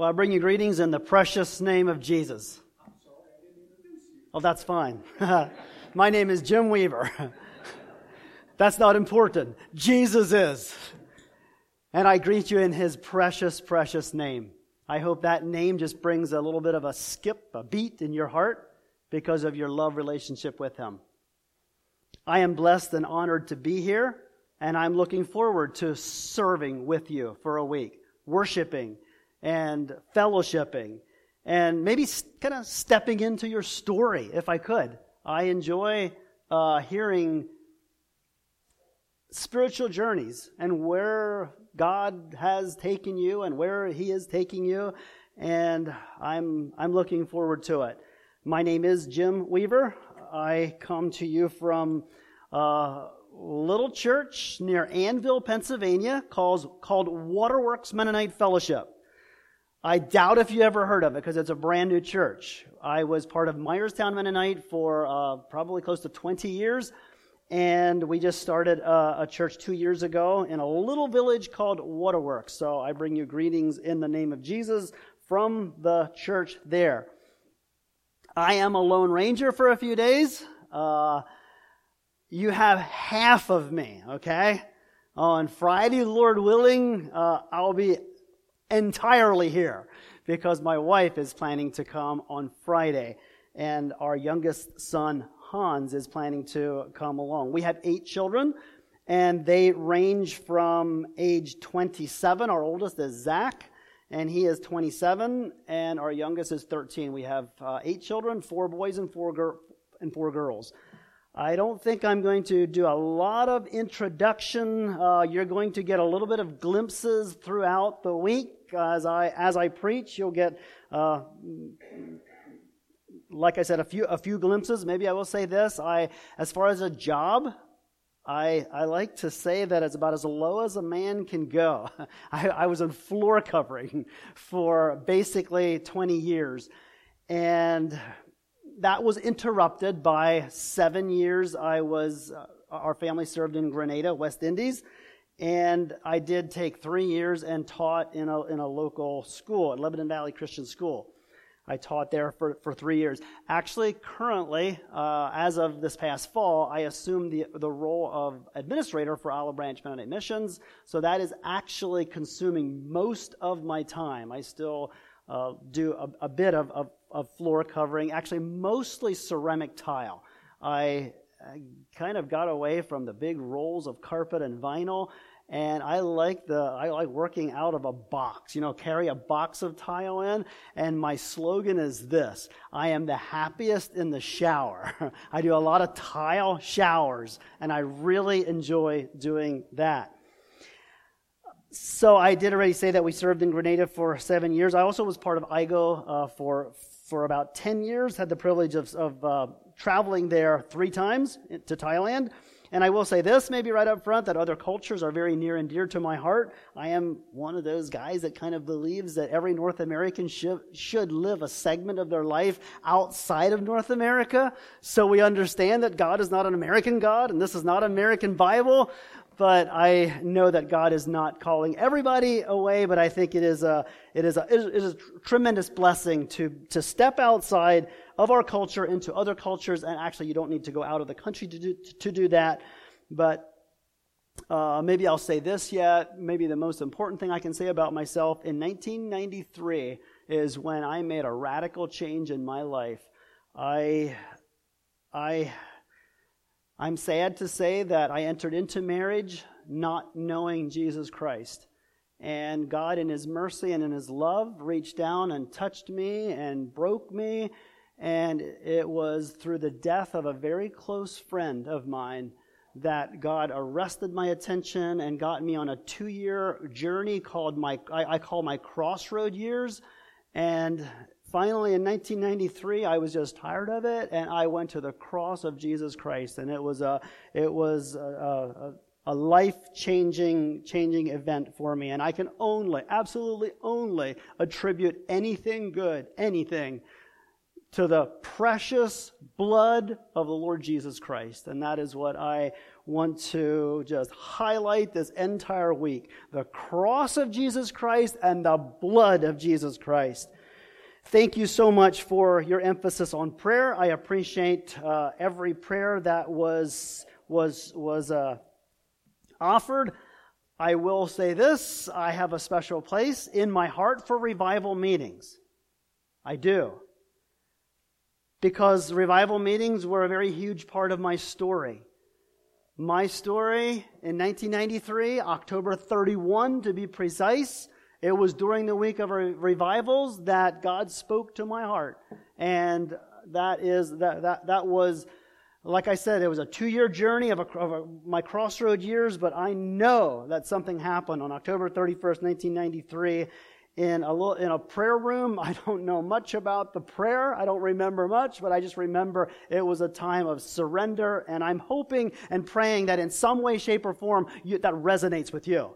Well, I bring you greetings in the precious name of Jesus. Oh, that's fine. My name is Jim Weaver. that's not important. Jesus is. And I greet you in his precious, precious name. I hope that name just brings a little bit of a skip, a beat in your heart because of your love relationship with him. I am blessed and honored to be here, and I'm looking forward to serving with you for a week, worshiping and fellowshipping and maybe kind of stepping into your story if I could. I enjoy uh, hearing spiritual journeys and where God has taken you and where He is taking you, and I'm I'm looking forward to it. My name is Jim Weaver. I come to you from a little church near Annville, Pennsylvania, called called Waterworks Mennonite Fellowship. I doubt if you ever heard of it because it's a brand new church. I was part of Myerstown Mennonite for uh, probably close to 20 years, and we just started a, a, church two years ago in a little village called Waterworks. So I bring you greetings in the name of Jesus from the church there. I am a Lone Ranger for a few days. Uh, you have half of me, okay? On Friday, Lord willing, uh, I'll be entirely here because my wife is planning to come on Friday and our youngest son, Hans, is planning to come along. We have eight children and they range from age 27. Our oldest is Zach and he is 27 and our youngest is 13. We have uh, eight children, four boys and four, gir- and four girls. I don't think I'm going to do a lot of introduction. Uh, you're going to get a little bit of glimpses throughout the week as I as I preach. You'll get, uh, like I said, a few a few glimpses. Maybe I will say this: I, as far as a job, I, I like to say that it's about as low as a man can go. I, I was in floor covering for basically 20 years. And that was interrupted by seven years I was, uh, our family served in Grenada, West Indies. And I did take three years and taught in a, in a local school, at Lebanon Valley Christian School. I taught there for, for three years. Actually, currently, uh, as of this past fall, I assumed the, the role of administrator for Olive Branch Mennonite Missions. So that is actually consuming most of my time. I still uh, do a, a bit of, of, of, floor covering, actually mostly ceramic tile. I, I kind of got away from the big rolls of carpet and vinyl, and I like the I like working out of a box. You know, carry a box of tile in, and my slogan is this: I am the happiest in the shower. I do a lot of tile showers, and I really enjoy doing that. So I did already say that we served in Grenada for seven years. I also was part of IGO uh, for for about ten years. Had the privilege of, of uh, traveling there three times to Thailand. And I will say this, maybe right up front, that other cultures are very near and dear to my heart. I am one of those guys that kind of believes that every North American should, should live a segment of their life outside of North America. So we understand that God is not an American God, and this is not an American Bible but I know that God is not calling everybody away, but I think it is a, it is a, it is a tremendous blessing to, to step outside of our culture into other cultures, and actually you don't need to go out of the country to do, to do that, but uh, maybe I'll say this yet. Maybe the most important thing I can say about myself in 1993 is when I made a radical change in my life. I, I I'm sad to say that I entered into marriage not knowing Jesus Christ. And God, in His mercy and in His love, reached down and touched me and broke me. And it was through the death of a very close friend of mine that God arrested my attention and got me on a two year journey called my, I, I call my crossroad years. And finally in 1993 i was just tired of it and i went to the cross of jesus christ and it was a it was a, a, a life changing changing event for me and i can only absolutely only attribute anything good anything to the precious blood of the Lord Jesus Christ. And that is what I want to just highlight this entire week. The cross of Jesus Christ and the blood of Jesus Christ. Thank you so much for your emphasis on prayer. I appreciate uh, every prayer that was was was uh, offered. I will say this: I have a special place in my heart for revival meetings. I do because revival meetings were a very huge part of my story. My story in 1993, October 31 to be precise, it was during the week of revivals that God spoke to my heart. And that is, that, that, that was, like I said, it was a two year journey of, a, of a, my crossroad years, but I know that something happened on October 31st, 1993 in a little, in a prayer room. I don't know much about the prayer. I don't remember much, but I just remember it was a time of surrender. And I'm hoping and praying that in some way, shape, or form you, that resonates with you.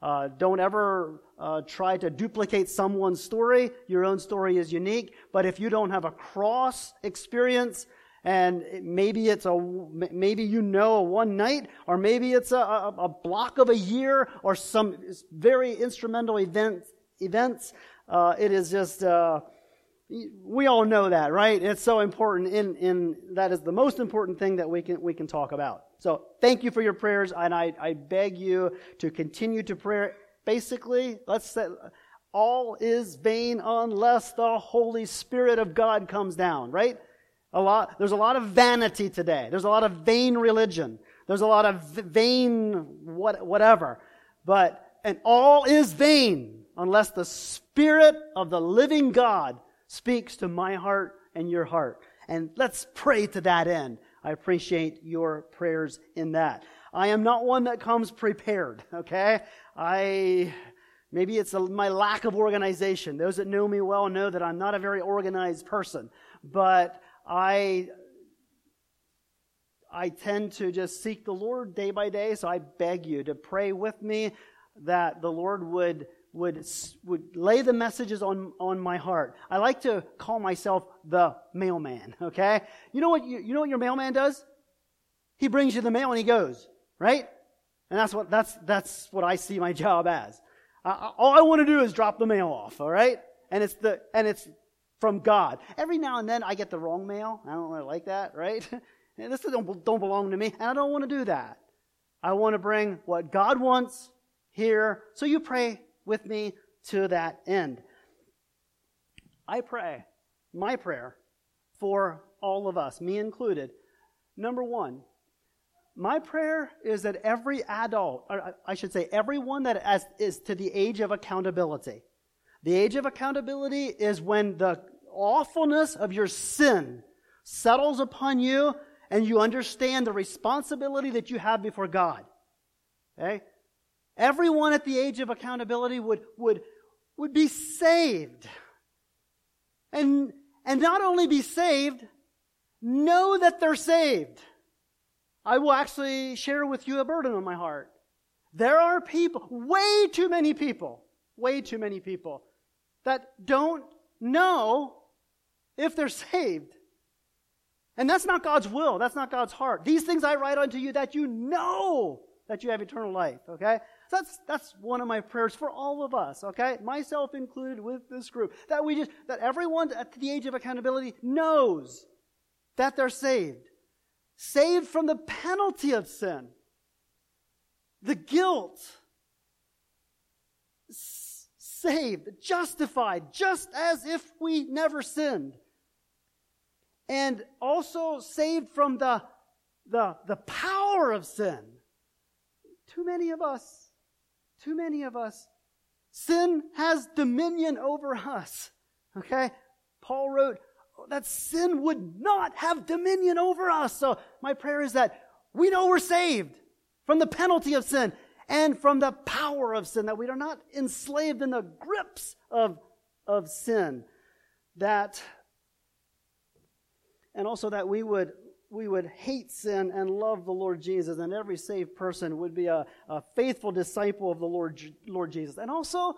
Uh, don't ever uh, try to duplicate someone's story. Your own story is unique. But if you don't have a cross experience, and maybe it's a maybe you know a one night, or maybe it's a, a, a block of a year, or some very instrumental event events. Uh, it is just, uh, we all know that, right? It's so important. In, in that is the most important thing that we can we can talk about. So thank you for your prayers, and I, I beg you to continue to pray. Basically, let's say all is vain unless the Holy Spirit of God comes down, right? A lot, there's a lot of vanity today. There's a lot of vain religion. There's a lot of vain what, whatever. But, and all is vain unless the Spirit of the living God speaks to my heart and your heart. And let's pray to that end. I appreciate your prayers in that. I am not one that comes prepared, okay? I, maybe it's a, my lack of organization. Those that know me well know that I'm not a very organized person. But I, I tend to just seek the Lord day by day, so I beg you to pray with me that the Lord would would, would lay the messages on, on my heart. I like to call myself the mailman, okay? You know what, you, you know what your mailman does? He brings you the mail and he goes, right? And that's what, that's, that's what I see my job as. Uh, all I want to do is drop the mail off, all right? And it's the, and it's from God. Every now and then I get the wrong mail. I don't really like that, right? this don't, don't belong to me, and I don't want to do that. I want to bring what God wants here. So you pray with me to that end. I pray, my prayer for all of us, me included. Number one, my prayer is that every adult, or uh, I should say, everyone that is to the age of accountability. The age of accountability is when the awfulness of your sin settles upon you and you understand the responsibility that you have before God. Okay? Everyone at the age of accountability would, would, would be saved. And, and not only be saved, know that they're saved. I will actually share with you a burden on my heart. There are people, way too many people, way too many people, that don't know if they're saved. And that's not God's will. That's not God's heart. These things I write unto you that you know that you have eternal life, okay? So that's, that's one of my prayers for all of us, okay? Myself included with this group. That we just, that everyone at the age of accountability knows that they're saved. Saved from the penalty of sin. The guilt. Saved, justified, just as if we never sinned. And also saved from the, the, the power of sin. Too many of us too many of us, sin has dominion over us. Okay? Paul wrote that sin would not have dominion over us. So my prayer is that we know we're saved from the penalty of sin and from the power of sin, that we are not enslaved in the grips of, of sin. That, and also that we would we would hate sin and love the Lord Jesus, and every saved person would be a, a faithful disciple of the Lord, Lord Jesus. And also,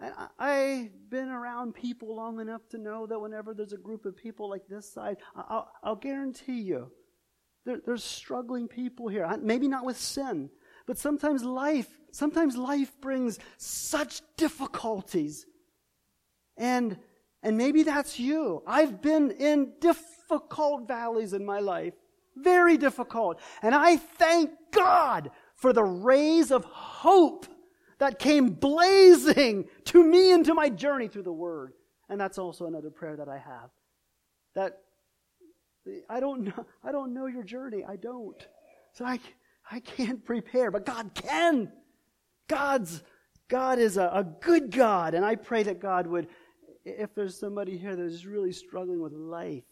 I, I've been around people long enough to know that whenever there's a group of people like this side, I'll, I'll guarantee you there, there's struggling people here. Maybe not with sin, but sometimes life, sometimes life brings such difficulties. And, and maybe that's you. I've been in difficult valleys in my life. Very difficult. And I thank God for the rays of hope that came blazing to me into my journey through the Word. And that's also another prayer that I have. That I don't know, I don't know your journey. I don't. So I, I can't prepare, but God can. God's, God is a, a good God. And I pray that God would, if there's somebody here that is really struggling with life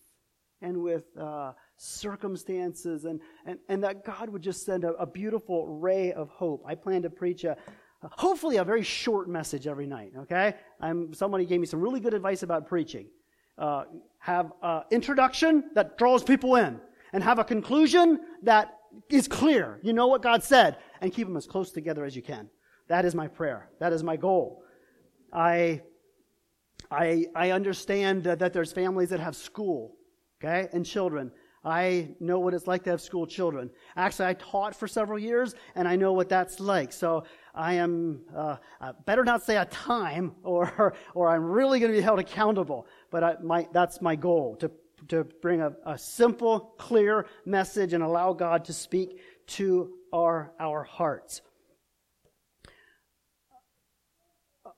and with uh, circumstances, and, and, and that God would just send a, a beautiful ray of hope. I plan to preach a, hopefully a very short message every night, okay? I'm, somebody gave me some really good advice about preaching. Uh, have an introduction that draws people in, and have a conclusion that is clear. You know what God said, and keep them as close together as you can. That is my prayer. That is my goal. I, I, I understand that, that there's families that have school, okay, and children. I know what it's like to have school children. Actually, I taught for several years, and I know what that's like. So I am, uh, uh, better not say a time, or, or I'm really going to be held accountable. But I, my, that's my goal, to, to bring a, a simple, clear message and allow God to speak to our, our hearts.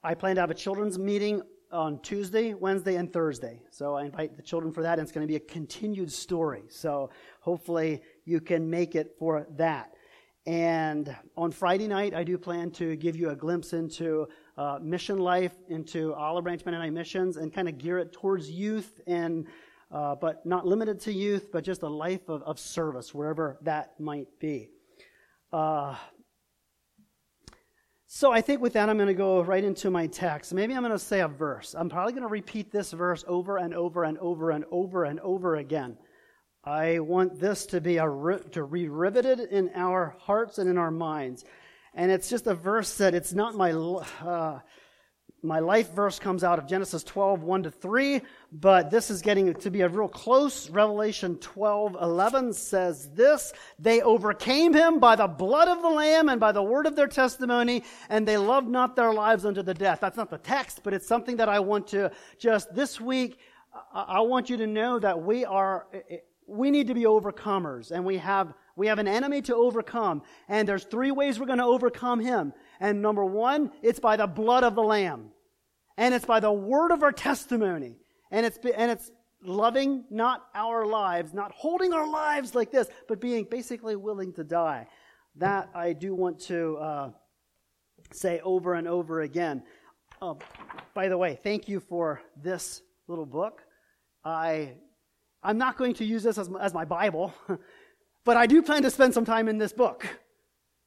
I plan to have a children's meeting on Tuesday, Wednesday, and Thursday. So I invite the children for that, and it's going to be a continued story. So hopefully you can make it for that. And on Friday night, I do plan to give you a glimpse into uh, mission life, into Olive Branch Mennonite Missions, and kind of gear it towards youth, and uh, but not limited to youth, but just a life of, of service, wherever that might be. Uh, so I think with that, I'm going to go right into my text. Maybe I'm going to say a verse. I'm probably going to repeat this verse over and over and over and over and over again. I want this to be a, to be riveted in our hearts and in our minds. And it's just a verse that it's not my, uh, my life verse comes out of Genesis 12, 1 to 3, but this is getting to be a real close. Revelation 12, 11 says this, They overcame him by the blood of the Lamb and by the word of their testimony, and they loved not their lives unto the death. That's not the text, but it's something that I want to just this week, I want you to know that we are, we need to be overcomers, and we have we have an enemy to overcome, and there's three ways we're going to overcome him. And number one, it's by the blood of the Lamb. And it's by the word of our testimony. And it's, and it's loving not our lives, not holding our lives like this, but being basically willing to die. That I do want to uh, say over and over again. Uh, by the way, thank you for this little book. I, I'm not going to use this as, as my Bible, but I do plan to spend some time in this book.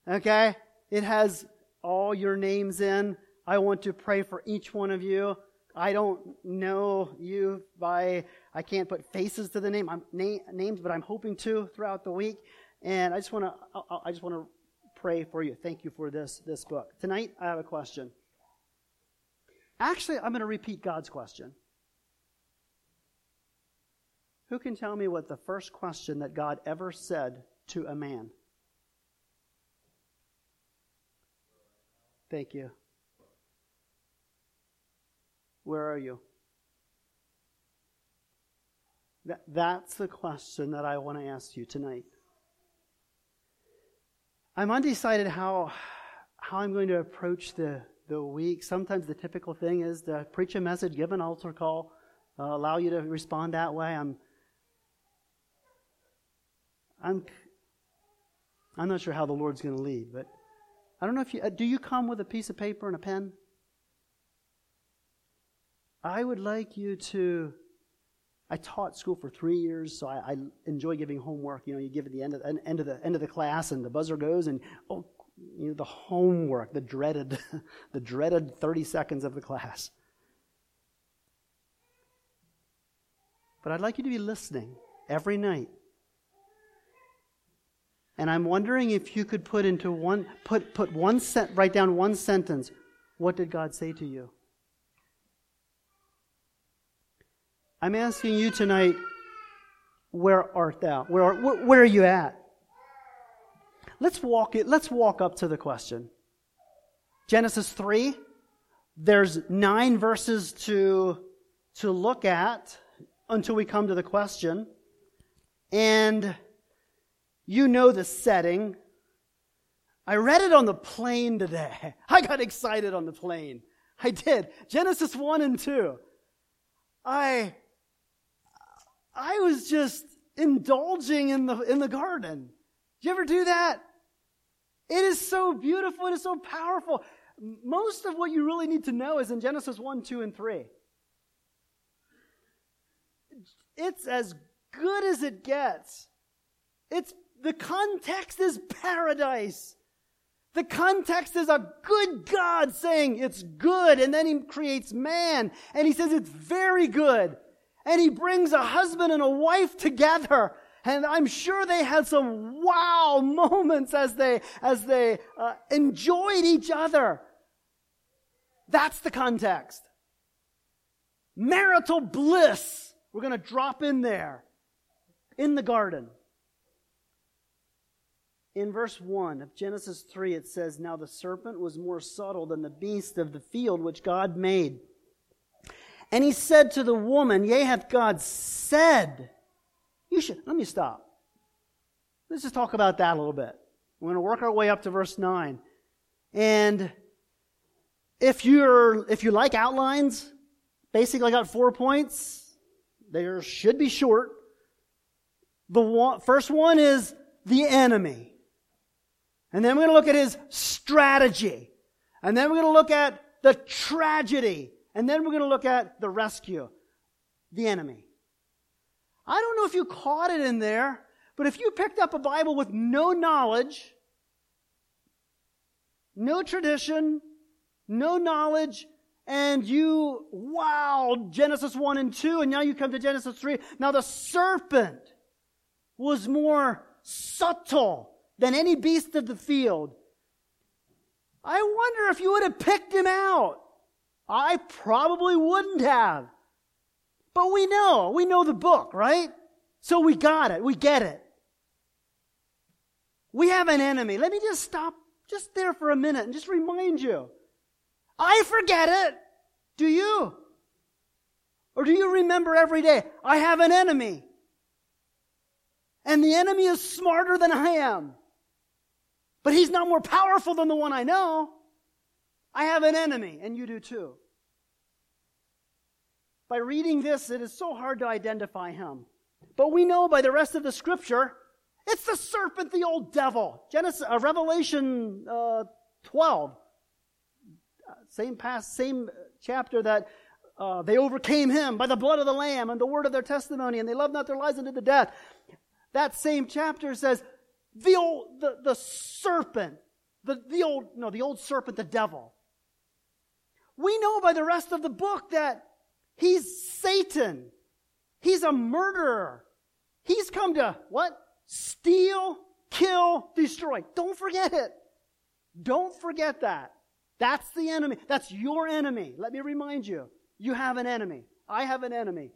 Okay? It has all your names in. I want to pray for each one of you. I don't know you by, I can't put faces to the name, I'm, na- names, but I'm hoping to throughout the week. And I just want to, I just want to pray for you. Thank you for this, this book. Tonight, I have a question. Actually, I'm going to repeat God's question. Who can tell me what the first question that God ever said to a man? Thank you. Where are you? That, that's the question that I want to ask you tonight. I'm undecided how, how I'm going to approach the, the week. Sometimes the typical thing is to preach a message, give an altar call, uh, allow you to respond that way. I'm, I'm, I'm not sure how the Lord's going to lead, but I don't know if you, uh, do you come with a piece of paper and a pen? I would like you to. I taught school for three years, so I, I enjoy giving homework. You know, you give at the end of, end of the end of the class, and the buzzer goes, and oh, you know, the homework, the dreaded, the dreaded thirty seconds of the class. But I'd like you to be listening every night. And I'm wondering if you could put into one put put one set write down one sentence. What did God say to you? I'm asking you tonight, where art thou? Where, where, where are you at? Let's walk it, let's walk up to the question. Genesis 3, there's nine verses to, to look at until we come to the question. And you know the setting. I read it on the plane today. I got excited on the plane. I did. Genesis 1 and 2. I, I was just indulging in the, in the garden. Did you ever do that? It is so beautiful. It is so powerful. Most of what you really need to know is in Genesis 1, 2, and 3. It's as good as it gets. It's, the context is paradise. The context is a good God saying it's good, and then he creates man, and he says it's very good. And he brings a husband and a wife together. And I'm sure they had some wow moments as they, as they uh, enjoyed each other. That's the context. Marital bliss. We're going to drop in there in the garden. In verse 1 of Genesis 3, it says, Now the serpent was more subtle than the beast of the field which God made. And he said to the woman, Yea, hath God said, You should, let me stop. Let's just talk about that a little bit. We're going to work our way up to verse 9. And if you're, if you like outlines, basically I got four points. They should be short. The one, first one is the enemy. And then we're going to look at his strategy. And then we're going to look at the tragedy. And then we're going to look at the rescue, the enemy. I don't know if you caught it in there, but if you picked up a Bible with no knowledge, no tradition, no knowledge, and you, wow, Genesis 1 and 2, and now you come to Genesis 3. Now the serpent was more subtle than any beast of the field. I wonder if you would have picked him out. I probably wouldn't have. But we know, we know the book, right? So we got it, we get it. We have an enemy. Let me just stop just there for a minute and just remind you. I forget it. Do you? Or do you remember every day? I have an enemy. And the enemy is smarter than I am. But he's not more powerful than the one I know. I have an enemy, and you do too. By reading this, it is so hard to identify him. But we know by the rest of the scripture, it's the serpent, the old devil. Genesis, uh, Revelation uh, 12, uh, same past, same chapter that uh, they overcame him by the blood of the Lamb and the word of their testimony, and they loved not their lives unto the death. That same chapter says, the old, the, the serpent, the, the old, no, the old serpent, the devil. We know by the rest of the book that he's Satan. He's a murderer. He's come to what? Steal, kill, destroy. Don't forget it. Don't forget that. That's the enemy. That's your enemy. Let me remind you. You have an enemy. I have an enemy.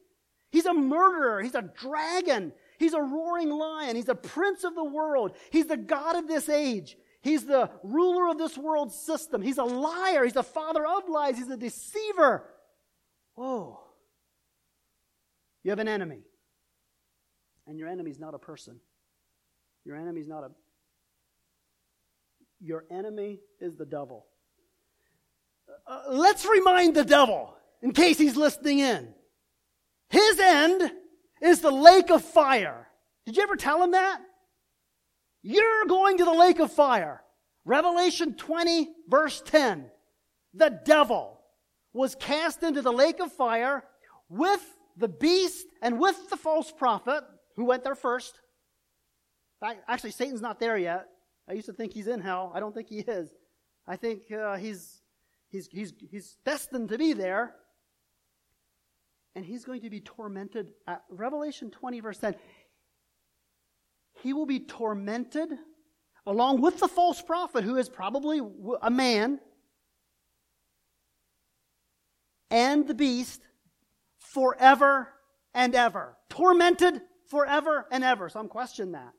He's a murderer. He's a dragon. He's a roaring lion. He's a prince of the world. He's the God of this age. He's the ruler of this world system. He's a liar. He's the father of lies. He's a deceiver. Whoa. You have an enemy. And your enemy is not a person. Your enemy is not a. Your enemy is the devil. Uh, let's remind the devil, in case he's listening in. His end is the lake of fire. Did you ever tell him that? You're going to the lake of fire. Revelation 20, verse 10. The devil was cast into the lake of fire with the beast and with the false prophet who went there first. Actually, Satan's not there yet. I used to think he's in hell. I don't think he is. I think uh, he's, he's, he's, he's destined to be there and he's going to be tormented. At Revelation 20, verse 10. He will be tormented along with the false prophet, who is probably a man, and the beast forever and ever. Tormented forever and ever. Some question that.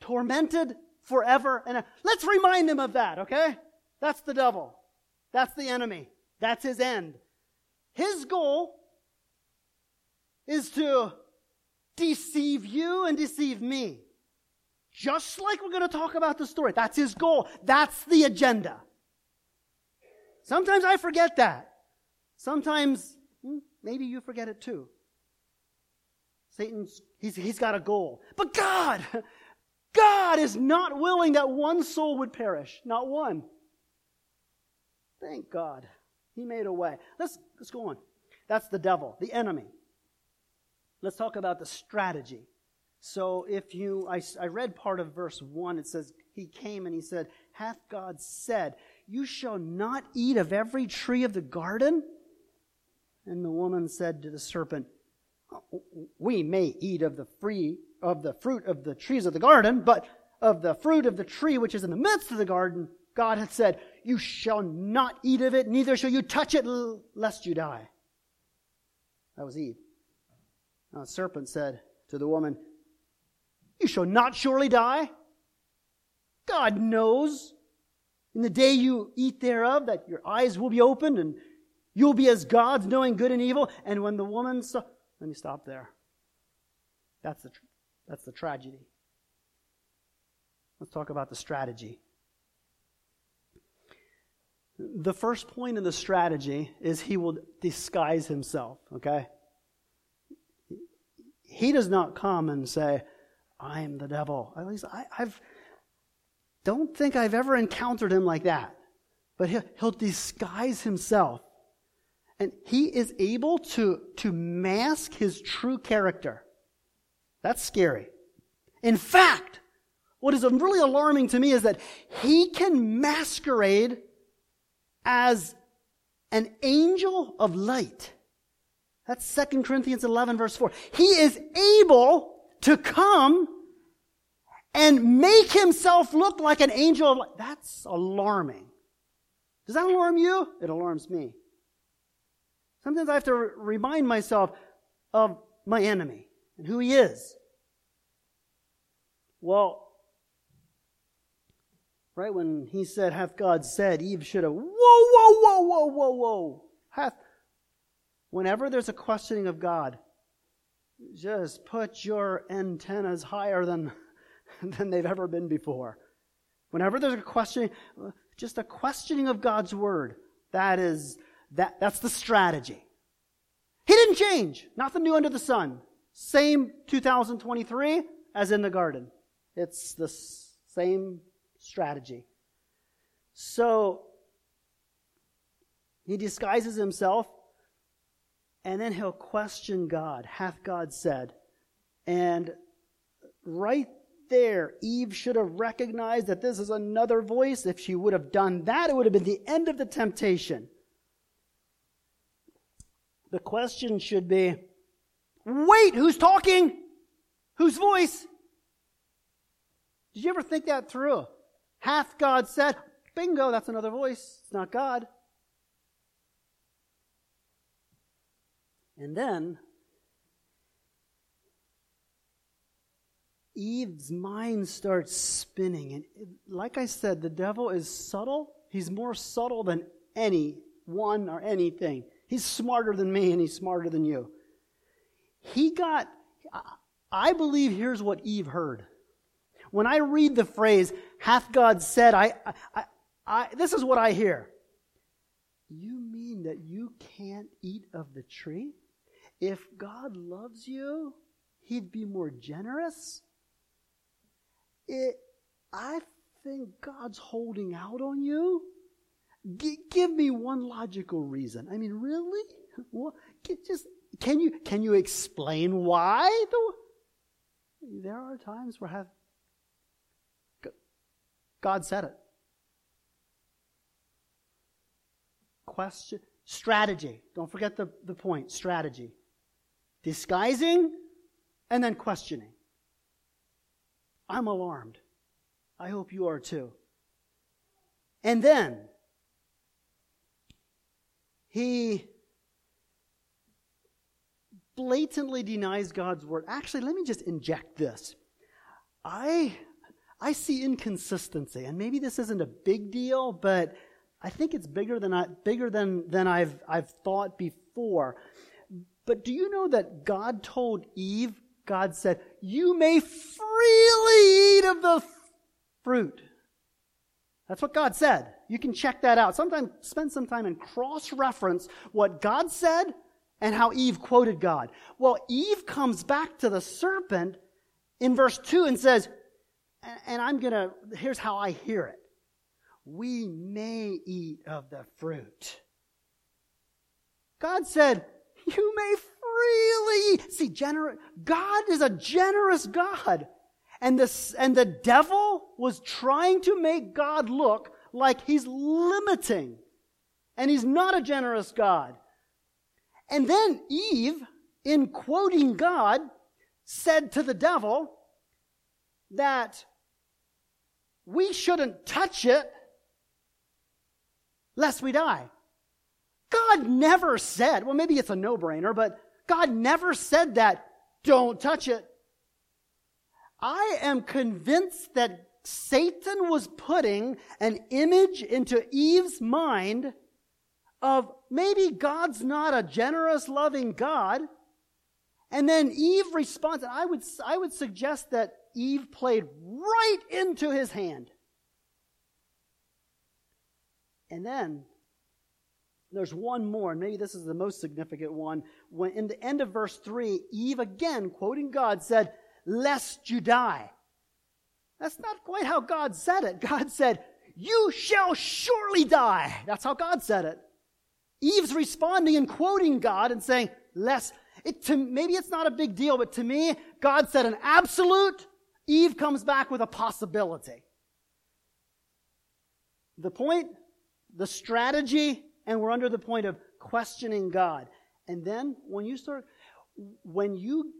Tormented forever and ever. Let's remind him of that, okay? That's the devil. That's the enemy. That's his end. His goal is to deceive you and deceive me. Just like we're going to talk about the story. That's his goal. That's the agenda. Sometimes I forget that. Sometimes hmm, maybe you forget it too. Satan's, he's, he's got a goal. But God, God is not willing that one soul would perish. Not one. Thank God. He made a way. Let's, let's go on. That's the devil, the enemy. Let's talk about the strategy. So if you, I, I read part of verse 1, it says, He came and he said, Hath God said, You shall not eat of every tree of the garden? And the woman said to the serpent, We may eat of the free of the fruit of the trees of the garden, but of the fruit of the tree which is in the midst of the garden, God hath said, You shall not eat of it, neither shall you touch it, lest you die. That was Eve. Now the serpent said to the woman, You shall not surely die. God knows in the day you eat thereof that your eyes will be opened and you'll be as gods, knowing good and evil. And when the woman saw, let me stop there. That's the, that's the tragedy. Let's talk about the strategy. The first point in the strategy is he will disguise himself, okay? He does not come and say, I am the devil. At least I, I've don't think I've ever encountered him like that. But he'll, he'll disguise himself. And he is able to, to mask his true character. That's scary. In fact, what is really alarming to me is that he can masquerade as an angel of light. That's 2 Corinthians 11 verse 4. He is able to come and make himself look like an angel of light. That's alarming. Does that alarm you? It alarms me. Sometimes I have to remind myself of my enemy and who he is. Well, right when he said, hath God said, Eve should have, whoa, whoa, whoa, whoa, whoa, whoa. Hath, whenever there's a questioning of God, just put your antennas higher than, than they've ever been before. Whenever there's a questioning, just a questioning of God's word, that is, that, that's the strategy. He didn't change. Nothing new under the sun. Same 2023 as in the garden. It's the same strategy. So, he disguises himself and then he'll question God. Hath God said? And right there, Eve should have recognized that this is another voice. If she would have done that, it would have been the end of the temptation. The question should be wait, who's talking? Whose voice? Did you ever think that through? Hath God said? Bingo, that's another voice. It's not God. And then Eve's mind starts spinning. And like I said, the devil is subtle. He's more subtle than any one or anything. He's smarter than me and he's smarter than you. He got, I believe here's what Eve heard. When I read the phrase, hath God said, I, I, I, this is what I hear. You mean that you can't eat of the tree? If God loves you, He'd be more generous. It, I think God's holding out on you. G- give me one logical reason. I mean, really? Just can you can you explain why? The, there are times where have God said it. Question strategy. Don't forget the, the point. Strategy disguising, and then questioning. I'm alarmed. I hope you are too. And then he blatantly denies God's word. Actually, let me just inject this. I, I see inconsistency, and maybe this isn't a big deal, but I think it's bigger than I, bigger than, than I've, I've thought before. But do you know that God told Eve, God said, you may freely eat of the fruit. That's what God said. You can check that out. Sometimes spend some time and cross-reference what God said and how Eve quoted God. Well, Eve comes back to the serpent in verse 2 and says, and I'm gonna, here's how I hear it. We may eat of the fruit. God said, you may freely. See, gener- God is a generous God. And, this, and the devil was trying to make God look like he's limiting. And he's not a generous God. And then Eve, in quoting God, said to the devil that we shouldn't touch it lest we die. God never said, well, maybe it's a no brainer, but God never said that, don't touch it. I am convinced that Satan was putting an image into Eve's mind of maybe God's not a generous, loving God. And then Eve responds, and I would, I would suggest that Eve played right into his hand. And then there's one more, and maybe this is the most significant one. When in the end of verse 3, Eve again, quoting God, said, Lest you die. That's not quite how God said it. God said, You shall surely die. That's how God said it. Eve's responding and quoting God and saying, Lest. It, to, maybe it's not a big deal, but to me, God said an absolute. Eve comes back with a possibility. The point, the strategy, and we're under the point of questioning God. And then when you start, when you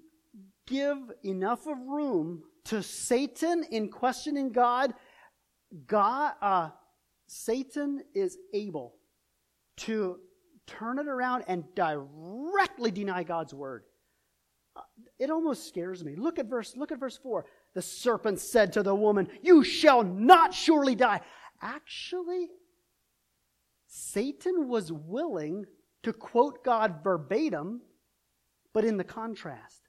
give enough of room to Satan in questioning God, God, uh, Satan is able to turn it around and directly deny God's word. Uh, it almost scares me. Look at verse, look at verse 4. The serpent said to the woman, You shall not surely die. Actually, Satan was willing to quote God verbatim, but in the contrast.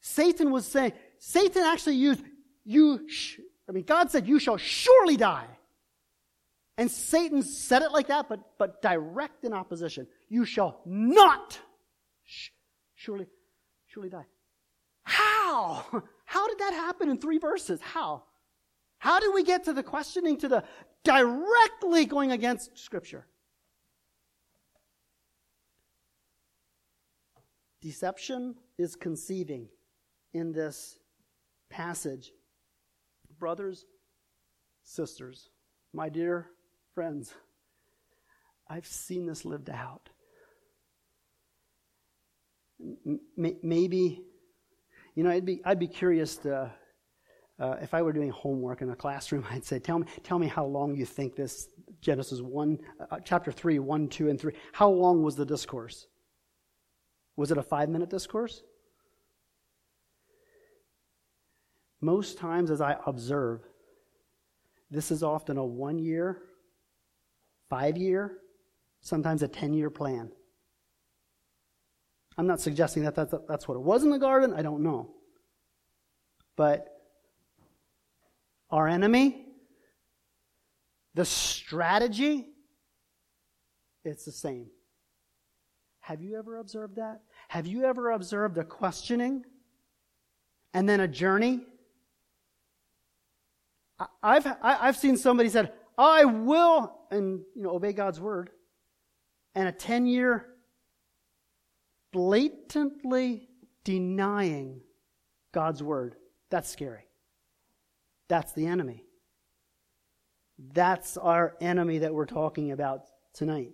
Satan was saying, Satan actually used, you, sh-, I mean, God said, you shall surely die. And Satan said it like that, but, but direct in opposition. You shall not sh- surely, surely die. How? How did that happen in three verses? How? How did we get to the questioning, to the directly going against Scripture? Deception is conceiving in this passage. Brothers, sisters, my dear friends, I've seen this lived out. M- maybe, you know, I'd be, I'd be curious to uh, if I were doing homework in a classroom, I'd say, tell me, tell me how long you think this Genesis 1, uh, chapter 3, 1, 2, and 3, how long was the discourse? Was it a five minute discourse? Most times, as I observe, this is often a one year, five year, sometimes a 10 year plan. I'm not suggesting that that's, what it was in the garden. I don't know. But our enemy, the strategy, it's the same. Have you ever observed that? Have you ever observed a questioning and then a journey? I've, I've seen somebody said, I will, and you know, obey God's word, and a 10 year blatantly denying God's word. That's scary. That's the enemy. That's our enemy that we're talking about tonight.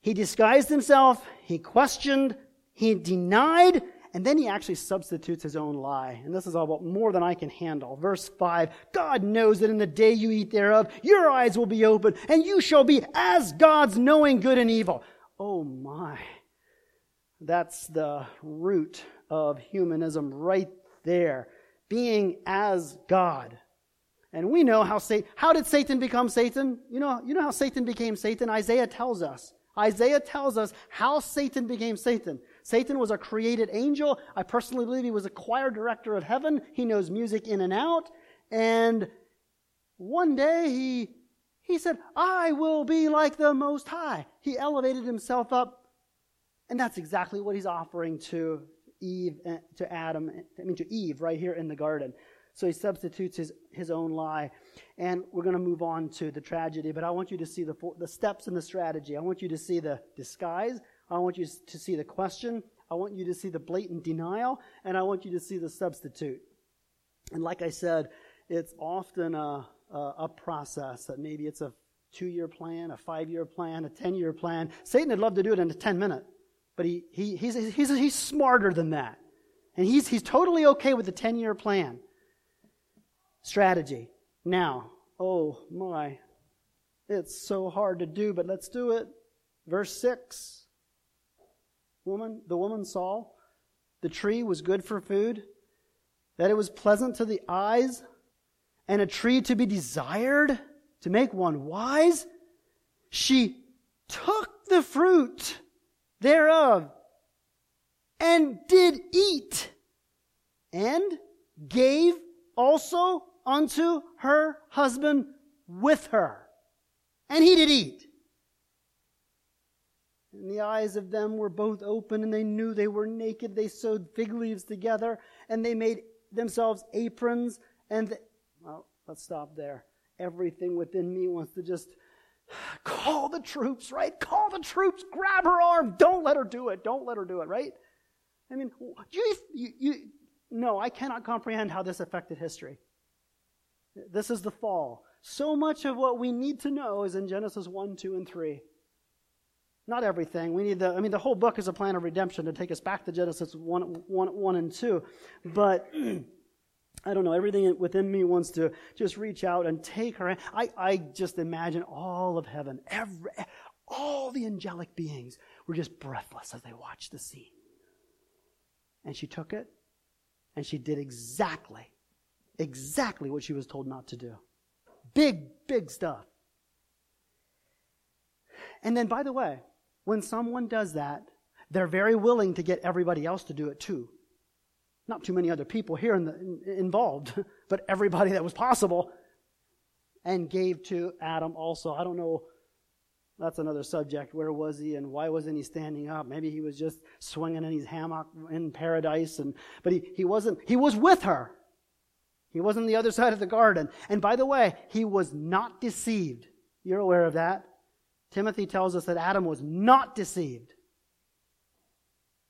He disguised himself, he questioned, he denied, and then he actually substitutes his own lie. And this is all about more than I can handle. Verse 5 God knows that in the day you eat thereof, your eyes will be opened, and you shall be as gods, knowing good and evil. Oh my. That's the root of humanism right there. Being as God. And we know how Satan, how did Satan become Satan? You know, you know how Satan became Satan? Isaiah tells us. Isaiah tells us how Satan became Satan. Satan was a created angel. I personally believe he was a choir director of heaven. He knows music in and out. And one day he, he said, I will be like the Most High. He elevated himself up. And that's exactly what he's offering to Eve, to Adam, I mean to Eve right here in the garden. So he substitutes his, his own lie. And we're going to move on to the tragedy, but I want you to see the, the steps in the strategy. I want you to see the disguise. I want you to see the question. I want you to see the blatant denial. And I want you to see the substitute. And like I said, it's often a, a, a process that maybe it's a two year plan, a five year plan, a 10 year plan. Satan would love to do it in a 10 minute, but he, he, he's, he's, he's smarter than that. And he's, he's totally okay with the 10 year plan strategy. Now, oh my, it's so hard to do, but let's do it. Verse 6. Woman, the woman saw the tree was good for food, that it was pleasant to the eyes, and a tree to be desired to make one wise. She took the fruit thereof and did eat and gave also unto her husband with her. And he did eat. And the eyes of them were both open, and they knew they were naked. They sewed fig leaves together, and they made themselves aprons. And, they, well, let's stop there. Everything within me wants to just call the troops, right? Call the troops, grab her arm. Don't let her do it. Don't let her do it, right? I mean, you, you, you no, I cannot comprehend how this affected history. This is the fall. So much of what we need to know is in Genesis 1, 2, and 3. Not everything. We need the, I mean, the whole book is a plan of redemption to take us back to Genesis 1, 1, 1 and 2. But, I don't know, everything within me wants to just reach out and take her. I, I just imagine all of heaven, every, all the angelic beings were just breathless as they watched the scene. And she took it, and she did exactly exactly what she was told not to do. Big, big stuff. And then, by the way, when someone does that, they're very willing to get everybody else to do it too. Not too many other people here in the, in, involved, but everybody that was possible and gave to Adam also. I don't know. That's another subject. Where was he and why wasn't he standing up? Maybe he was just swinging in his hammock in paradise and, but he, he wasn't, he was with her. He was on the other side of the garden. And by the way, he was not deceived. You're aware of that. Timothy tells us that Adam was not deceived.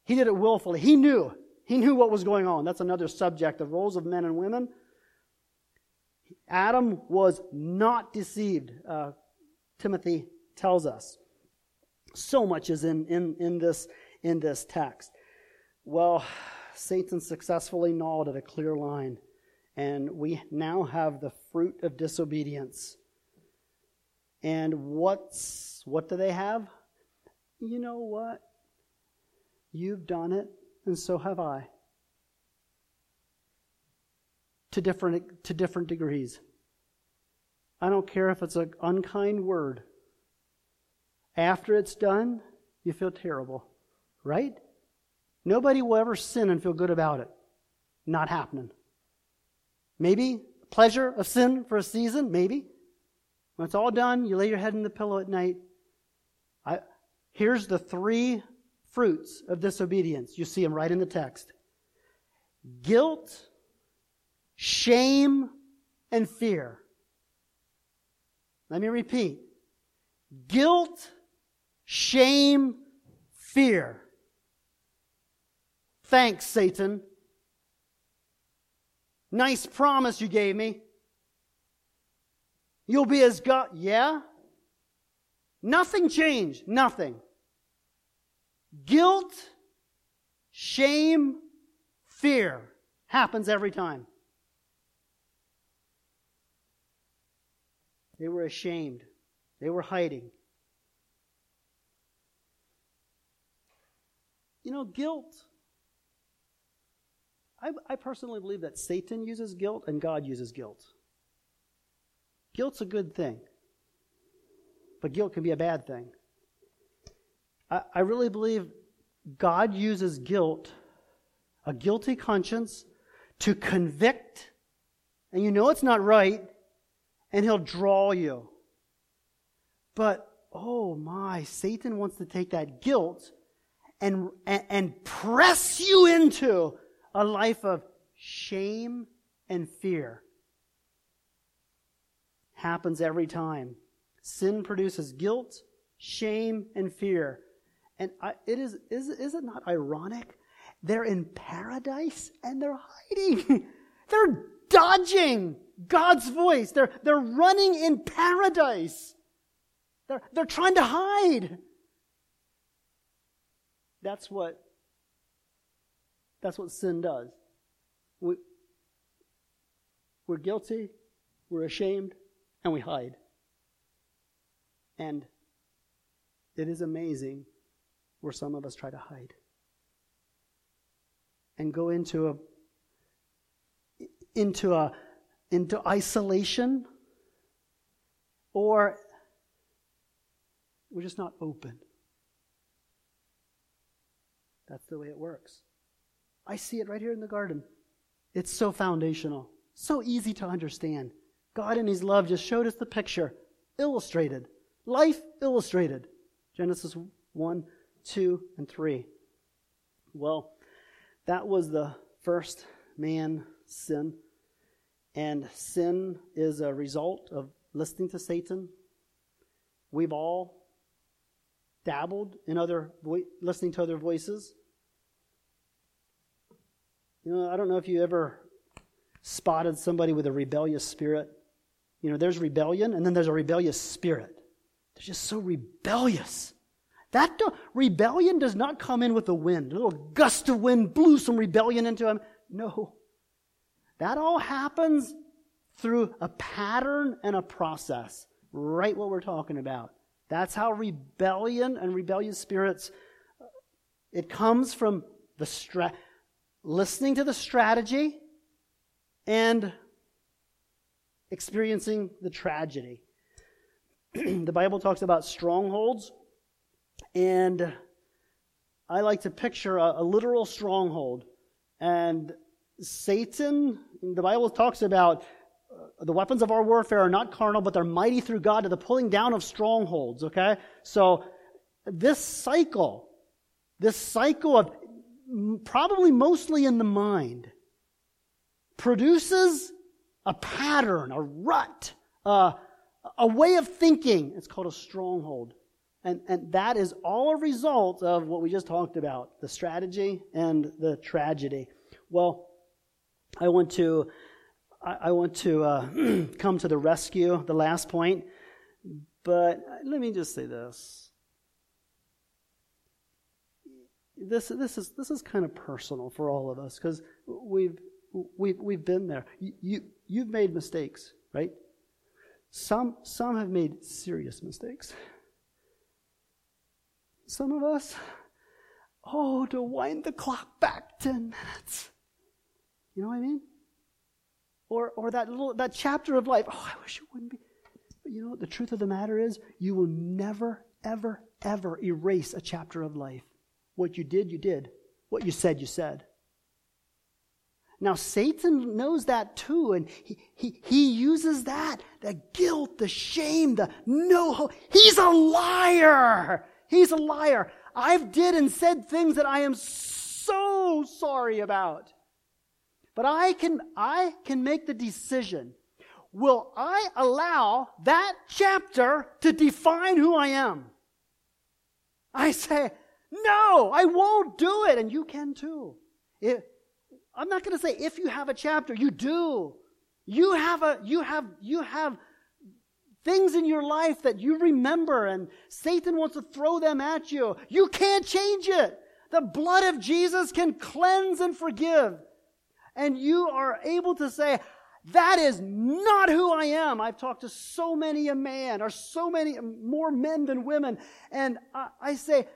He did it willfully. He knew. He knew what was going on. That's another subject the roles of men and women. Adam was not deceived, uh, Timothy tells us. So much is in, in, in, this, in this text. Well, Satan successfully gnawed at a clear line and we now have the fruit of disobedience. And what's what do they have? You know what? You've done it, and so have I. To different to different degrees. I don't care if it's an unkind word. After it's done, you feel terrible, right? Nobody will ever sin and feel good about it. Not happening. Maybe pleasure of sin for a season, maybe. When it's all done, you lay your head in the pillow at night. I, here's the three fruits of disobedience. You see them right in the text guilt, shame, and fear. Let me repeat guilt, shame, fear. Thanks, Satan. Nice promise you gave me. You'll be as God. Yeah? Nothing changed. Nothing. Guilt, shame, fear happens every time. They were ashamed. They were hiding. you know, guilt. I, I personally believe that Satan uses guilt and God uses guilt. Guilt's a good thing, but guilt can be a bad thing. I, I really believe God uses guilt, a guilty conscience, to convict, and you know it's not right, and He'll draw you. But, oh my, Satan wants to take that guilt and, and, and press you into a life of shame and fear. Happens every time. Sin produces guilt, shame, and fear. And I, it is, is, is it not ironic? They're in paradise and they're hiding. they're dodging God's voice. They're, they're running in paradise. They're, they're trying to hide. That's what, that's what sin does. We, we're guilty, we're ashamed, and we hide. And it is amazing where some of us try to hide and go into a into a into isolation or we're just not open. That's the way it works. I see it right here in the garden. It's so foundational so easy to understand. God in his love just showed us the picture illustrated life illustrated. Genesis 1 2 and 3 well that was the first man sin. And sin is a result of listening to Satan. We've all dabbled in other vo- listening to other voices. You know, I don't know if you ever spotted somebody with a rebellious spirit. You know, there's rebellion and then there's a rebellious spirit. They're just so rebellious. That do, rebellion does not come in with the wind. A little gust of wind blew some rebellion into him. No. That all happens through a pattern and a process. Right what we're talking about. That's how rebellion and rebellious spirits uh, it comes from the stra- listening to the strategy and experiencing the tragedy. the Bible talks about strongholds and I like to picture a, a literal stronghold. And Satan, the Bible talks about uh, the weapons of our warfare are not carnal, but they're mighty through God to the pulling down of strongholds, okay? So this cycle, this cycle of probably mostly in the mind, produces a pattern, a rut, uh, a way of thinking. It's called a stronghold. And, and that is all a result of what we just talked about the strategy and the tragedy. Well, I want to, I, I want to uh, come to the rescue, the last point. But let me just say this. This, this, is, this is kind of personal for all of us because we've, we've, we've been there. You, you, you've made mistakes, right? Some, some have made serious mistakes. Some of us, oh, to wind the clock back 10 minutes. You know what I mean? Or, or that little, that chapter of life, oh, I wish it wouldn't be. But you know what? The truth of the matter is, you will never, ever, ever erase a chapter of life. What you did, you did. What you said, you said. Now, Satan knows that too, and he, he, he uses that the guilt, the shame, the no hope. He's a liar. He's a liar. I've did and said things that I am so sorry about. But I can, I can make the decision. Will I allow that chapter to define who I am? I say, no, I won't do it. And you can too. I'm not going to say if you have a chapter, you do. You have a, you have, you have things in your life that you remember and Satan wants to throw them at you. You can't change it. The blood of Jesus can cleanse and forgive. And you are able to say, that is not who I am. I've talked to so many a man or so many more men than women. And I, I say,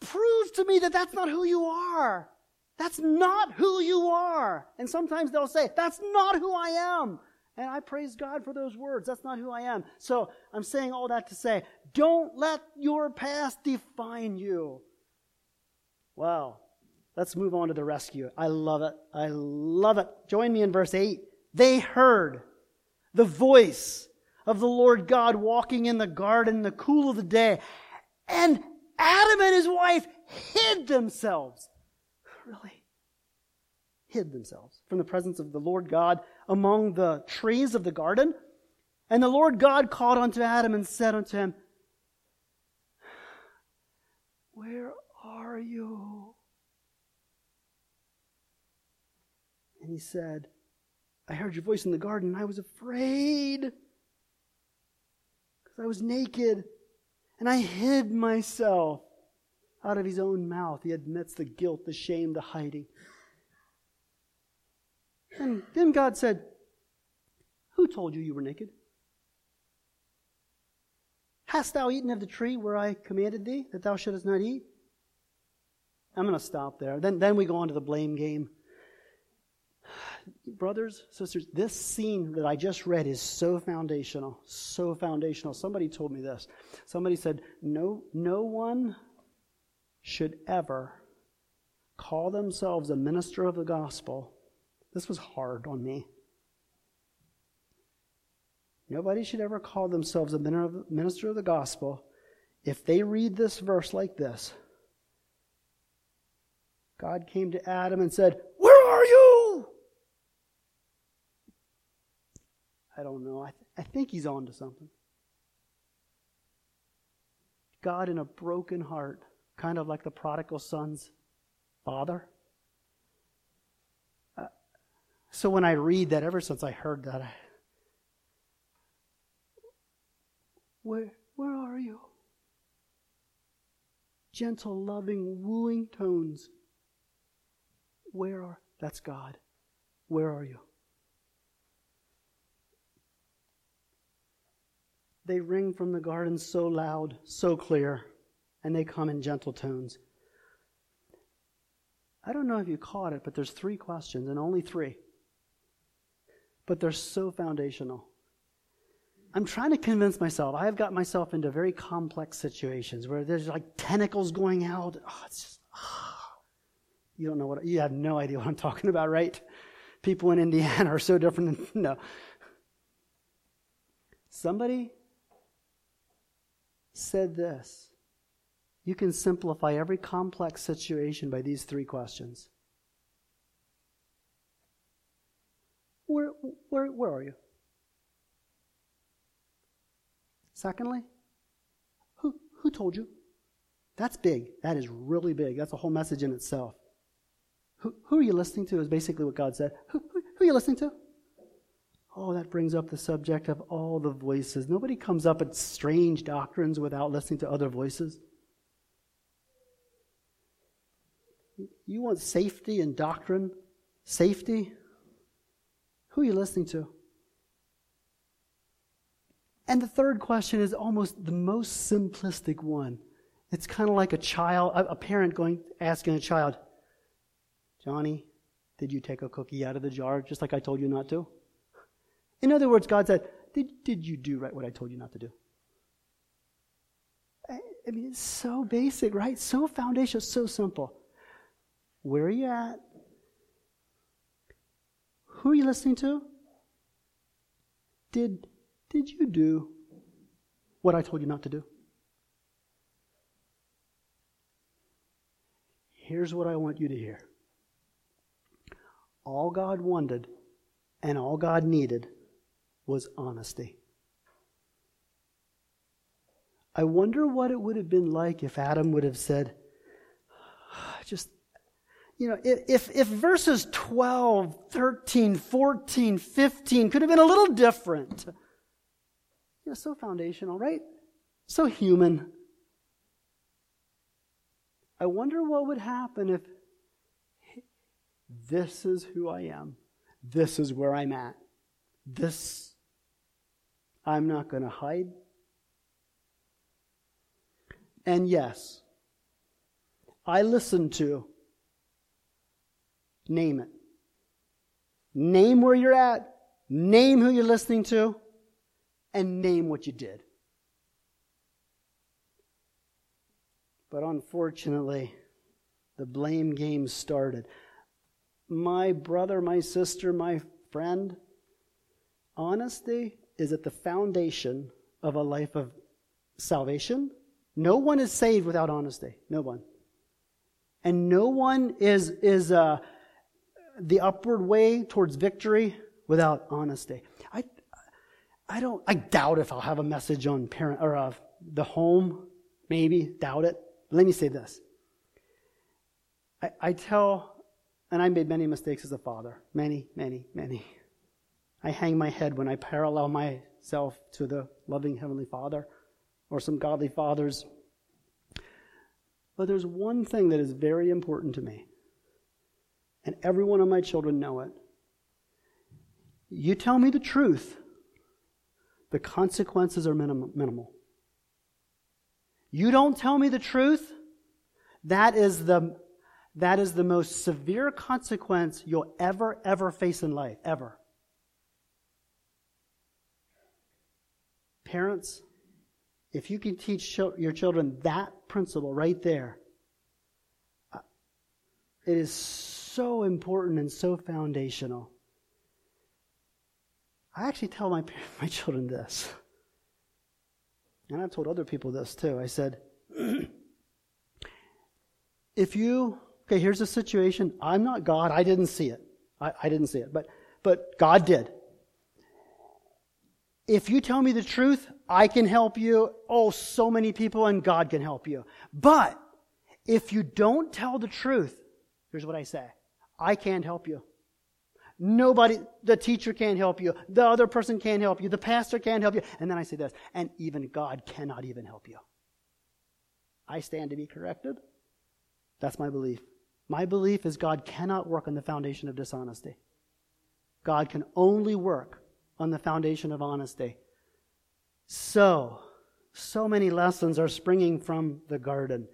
prove to me that that's not who you are. That's not who you are. And sometimes they'll say, that's not who I am. And I praise God for those words. That's not who I am. So I'm saying all that to say, don't let your past define you. Wow. Let's move on to the rescue. I love it. I love it. Join me in verse 8. They heard the voice of the Lord God walking in the garden in the cool of the day. And Adam and his wife hid themselves. Really? Hid themselves from the presence of the Lord God among the trees of the garden. And the Lord God called unto Adam and said unto him, Where are you? And he said, I heard your voice in the garden and I was afraid because I was naked and I hid myself out of his own mouth. He admits the guilt, the shame, the hiding. And then God said, Who told you you were naked? Hast thou eaten of the tree where I commanded thee that thou shouldest not eat? I'm going to stop there. Then, then we go on to the blame game. Brothers, sisters, this scene that I just read is so foundational, so foundational. Somebody told me this. Somebody said, no, no one should ever call themselves a minister of the gospel. This was hard on me. Nobody should ever call themselves a minister of the gospel if they read this verse like this. God came to Adam and said, Where are you? I don't know. I, th- I think he's on to something. God, in a broken heart, kind of like the prodigal son's father. Uh, so when I read that, ever since I heard that, I, where, where are you? Gentle, loving, wooing tones. Where are, that's God. Where are you? They ring from the garden so loud, so clear, and they come in gentle tones. I don't know if you caught it, but there's three questions, and only three. But they're so foundational. I'm trying to convince myself. I have got myself into very complex situations where there's like tentacles going out. Oh, it's just, oh. you don't know what, you have no idea what I'm talking about, right? People in Indiana are so different. Than, no. Somebody said this You can simplify every complex situation by these three questions Where, where, are you? Secondly, who, who told you? That's big. That is really big. That's a whole message in itself. Who, who are you listening to is basically what God said. Who, who, who are you listening to? Oh, that brings up the subject of all the voices. Nobody comes up with strange doctrines without listening to other voices. You want safety and doctrine? Safety? Who are you listening to? And the third question is almost the most simplistic one. It's kind of like a child, a parent going asking a child, Johnny, did you take a cookie out of the jar just like I told you not to? In other words, God said, Did, did you do right what I told you not to do? I, I mean, it's so basic, right? So foundational, so simple. Where are you at? Who are you listening to? Did, did you do what I told you not to do? Here's what I want you to hear. All God wanted and all God needed was honesty. I wonder what it would have been like if Adam would have said, ah, just, you know, if, if verses 12, 13, 14, 15 could have been a little different. You know, so foundational, right? So human. I wonder what would happen if this is who I am. This is where I'm at. This I'm not going to hide. And yes, I listen to, name it. Name where you're at, name who you're listening to, and name what you did. But unfortunately, the blame game started. My brother, my sister, my friend, honesty is at the foundation of a life of salvation. No one is saved without honesty. No one. And no one is, is uh, the upward way towards victory without honesty. I, I don't, I doubt if I'll have a message on parent or uh, the home. Maybe, doubt it. Let me say this. I, I tell, and I made many mistakes as a father. Many, many, many. I hang my head when I parallel myself to the loving Heavenly Father or some godly fathers. But there's one thing that is very important to me, and every one of my children know it. You tell me the truth, the consequences are minim- minimal. You don't tell me the truth, that is the, that is the most severe consequence you'll ever, ever face in life, ever. Parents, if you can teach your children that principle right there, uh, it is so important and so foundational. I actually tell my, my children this. And I've told other people this too. I said, if you, okay, here's the situation. I'm not God. I didn't see it. I, I didn't see it. But, but God did. If you tell me the truth, I can help you. Oh, so many people and God can help you. But if you don't tell the truth, here's what I say. I can't help you. Nobody, the teacher can't help you. The other person can't help you. The pastor can't help you. And then I say this, and even God cannot even help you. I stand to be corrected. That's my belief. My belief is God cannot work on the foundation of dishonesty. God can only work on the foundation of honesty. So, so many lessons are springing from the garden.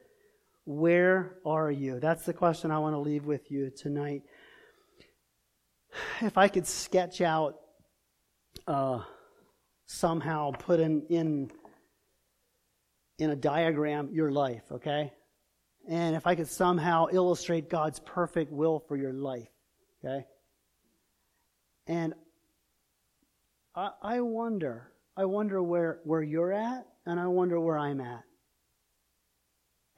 Where are you? That's the question I want to leave with you tonight. If I could sketch out, uh, somehow put in, in, in a diagram your life, okay? And if I could somehow illustrate God's perfect will for your life, okay? And I, I wonder, I wonder where, where you're at, and I wonder where I'm at.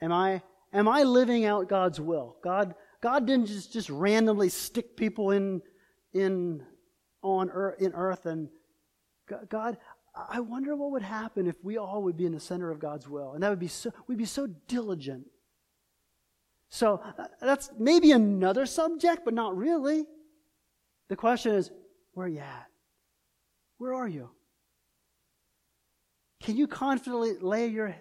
Am I, am I living out God's will? God, God didn't just, just randomly stick people in, in, on earth, in earth and God, I wonder what would happen if we all would be in the center of God's will. And that would be so, we'd be so diligent. So uh, that's maybe another subject, but not really. The question is, where are you at? Where are you? Can you confidently lay your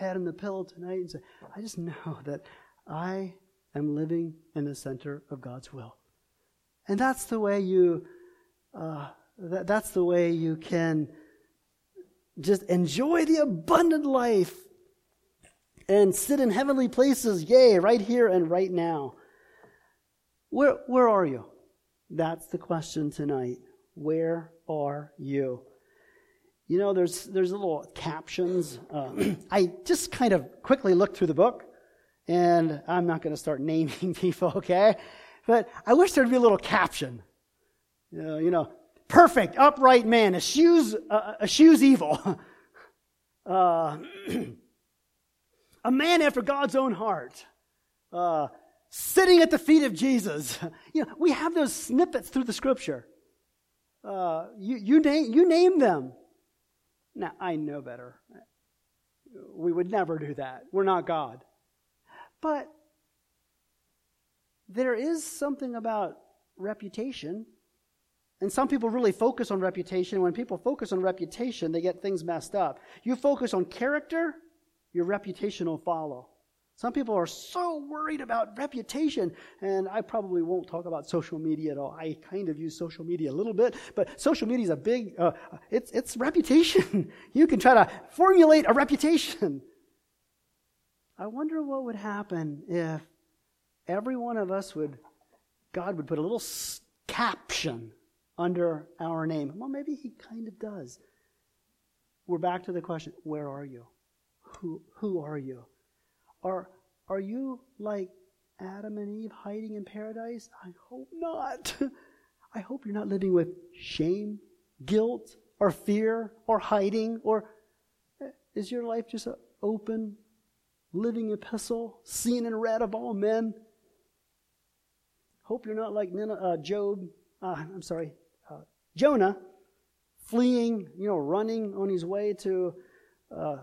head on the pillow tonight and say, I just know that I am living in the center of God's will? And that's the way you, uh, that, that's the way you can just enjoy the abundant life and sit in heavenly places, yay, right here and right now. Where, where are you? That's the question tonight. Where are you? You know, there's, there's little captions. Uh, I just kind of quickly looked through the book, and I'm not going to start naming people, okay? But I wish there'd be a little caption. You know, you know perfect, upright man, eschews, uh, eschews evil. uh, a man after God's own heart. Uh, sitting at the feet of Jesus. You know, we have those snippets through the scripture. Uh, you, you, name, you name them. Now, I know better. We would never do that. We're not God. But there is something about reputation. And some people really focus on reputation. When people focus on reputation, they get things messed up. You focus on character, your reputation will follow. Some people are so worried about reputation, and I probably won't talk about social media at all. I kind of use social media a little bit, but social media is a big, uh, it's, it's reputation. you can try to formulate a reputation. I wonder what would happen if every one of us would, God would put a little caption under our name. Well, maybe He kind of does. We're back to the question where are you? Who, who are you? Are, are you like Adam and Eve hiding in paradise? I hope not. I hope you're not living with shame, guilt, or fear, or hiding, or is your life just an open, living epistle, seen and read of all men? Hope you're not like uh, Job, uh, I'm sorry, uh, Jonah, fleeing, you know, running on his way to uh,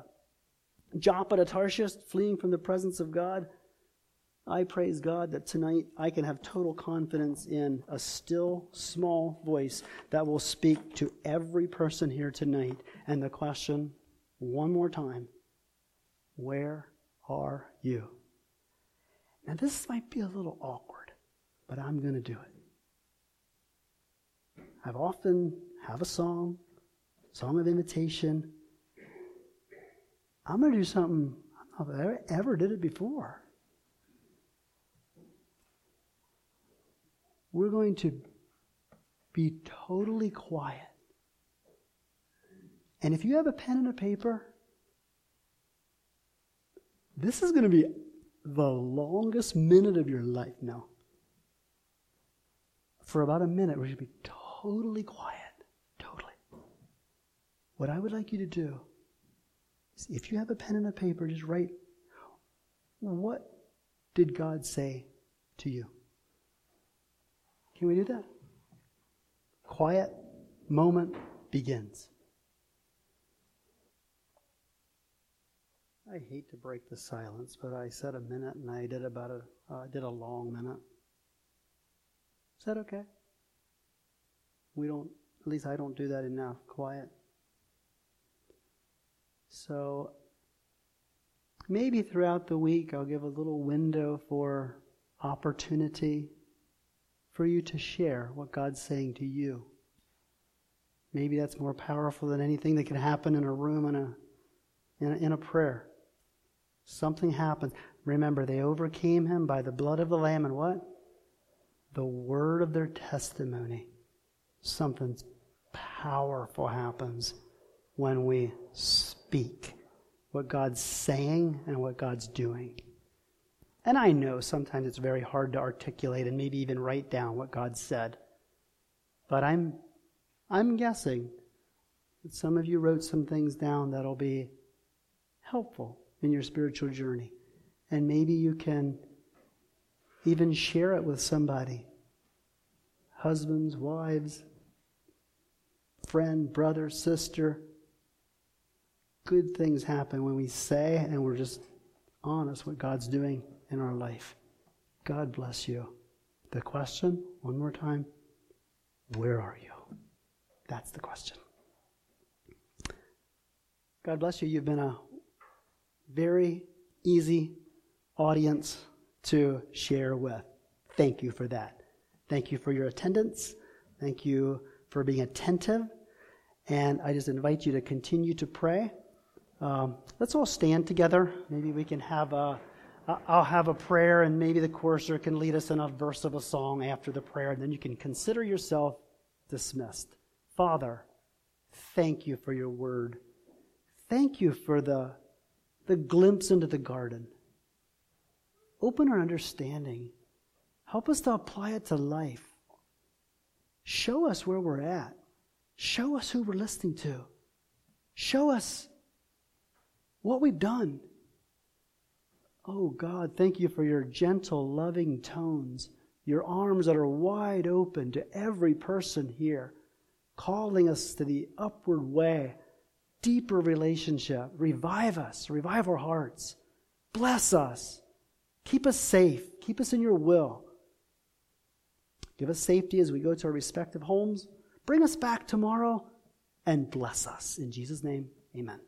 Joppa to Tarshish, fleeing from the presence of God. I praise God that tonight I can have total confidence in a still small voice that will speak to every person here tonight. And the question, one more time, where are you? Now, this might be a little awkward, but I'm going to do it. I've often have a song, song of invitation. I'm going to do something I don't know if I ever, ever did it before. we're going to be totally quiet. And if you have a pen and a paper, this is going to be the longest minute of your life now. For about a minute, we're going to be totally quiet. Totally. What I would like you to do if you have a pen and a paper, just write what did God say to you? Can we do that? Quiet moment begins. I hate to break the silence, but I said a minute and I did about a uh, did a long minute. Is that okay? We don't at least I don't do that enough. Quiet. So maybe throughout the week I'll give a little window for opportunity for you to share what God's saying to you. Maybe that's more powerful than anything that can happen in a room in a, in a, in a prayer. Something happens. Remember, they overcame him by the blood of the Lamb and what? The word of their testimony. Something powerful happens when we speak what God's saying and what God's doing. And I know sometimes it's very hard to articulate and maybe even write down what God said. But I'm, I'm guessing that some of you wrote some things down that'll be helpful in your spiritual journey. And maybe you can even share it with somebody husbands, wives, friend, brother, sister. Good things happen when we say and we're just honest what God's doing in our life. God bless you. The question, one more time where are you? That's the question. God bless you. You've been a very easy audience to share with. Thank you for that. Thank you for your attendance. Thank you for being attentive. And I just invite you to continue to pray. Um, let's all stand together. Maybe we can have a. I'll have a prayer, and maybe the chorister can lead us in a verse of a song after the prayer, and then you can consider yourself dismissed. Father, thank you for your word. Thank you for the, the glimpse into the garden. Open our understanding. Help us to apply it to life. Show us where we're at. Show us who we're listening to. Show us what we've done. Oh God, thank you for your gentle, loving tones, your arms that are wide open to every person here, calling us to the upward way, deeper relationship. Revive us, revive our hearts. Bless us. Keep us safe. Keep us in your will. Give us safety as we go to our respective homes. Bring us back tomorrow and bless us. In Jesus' name, amen.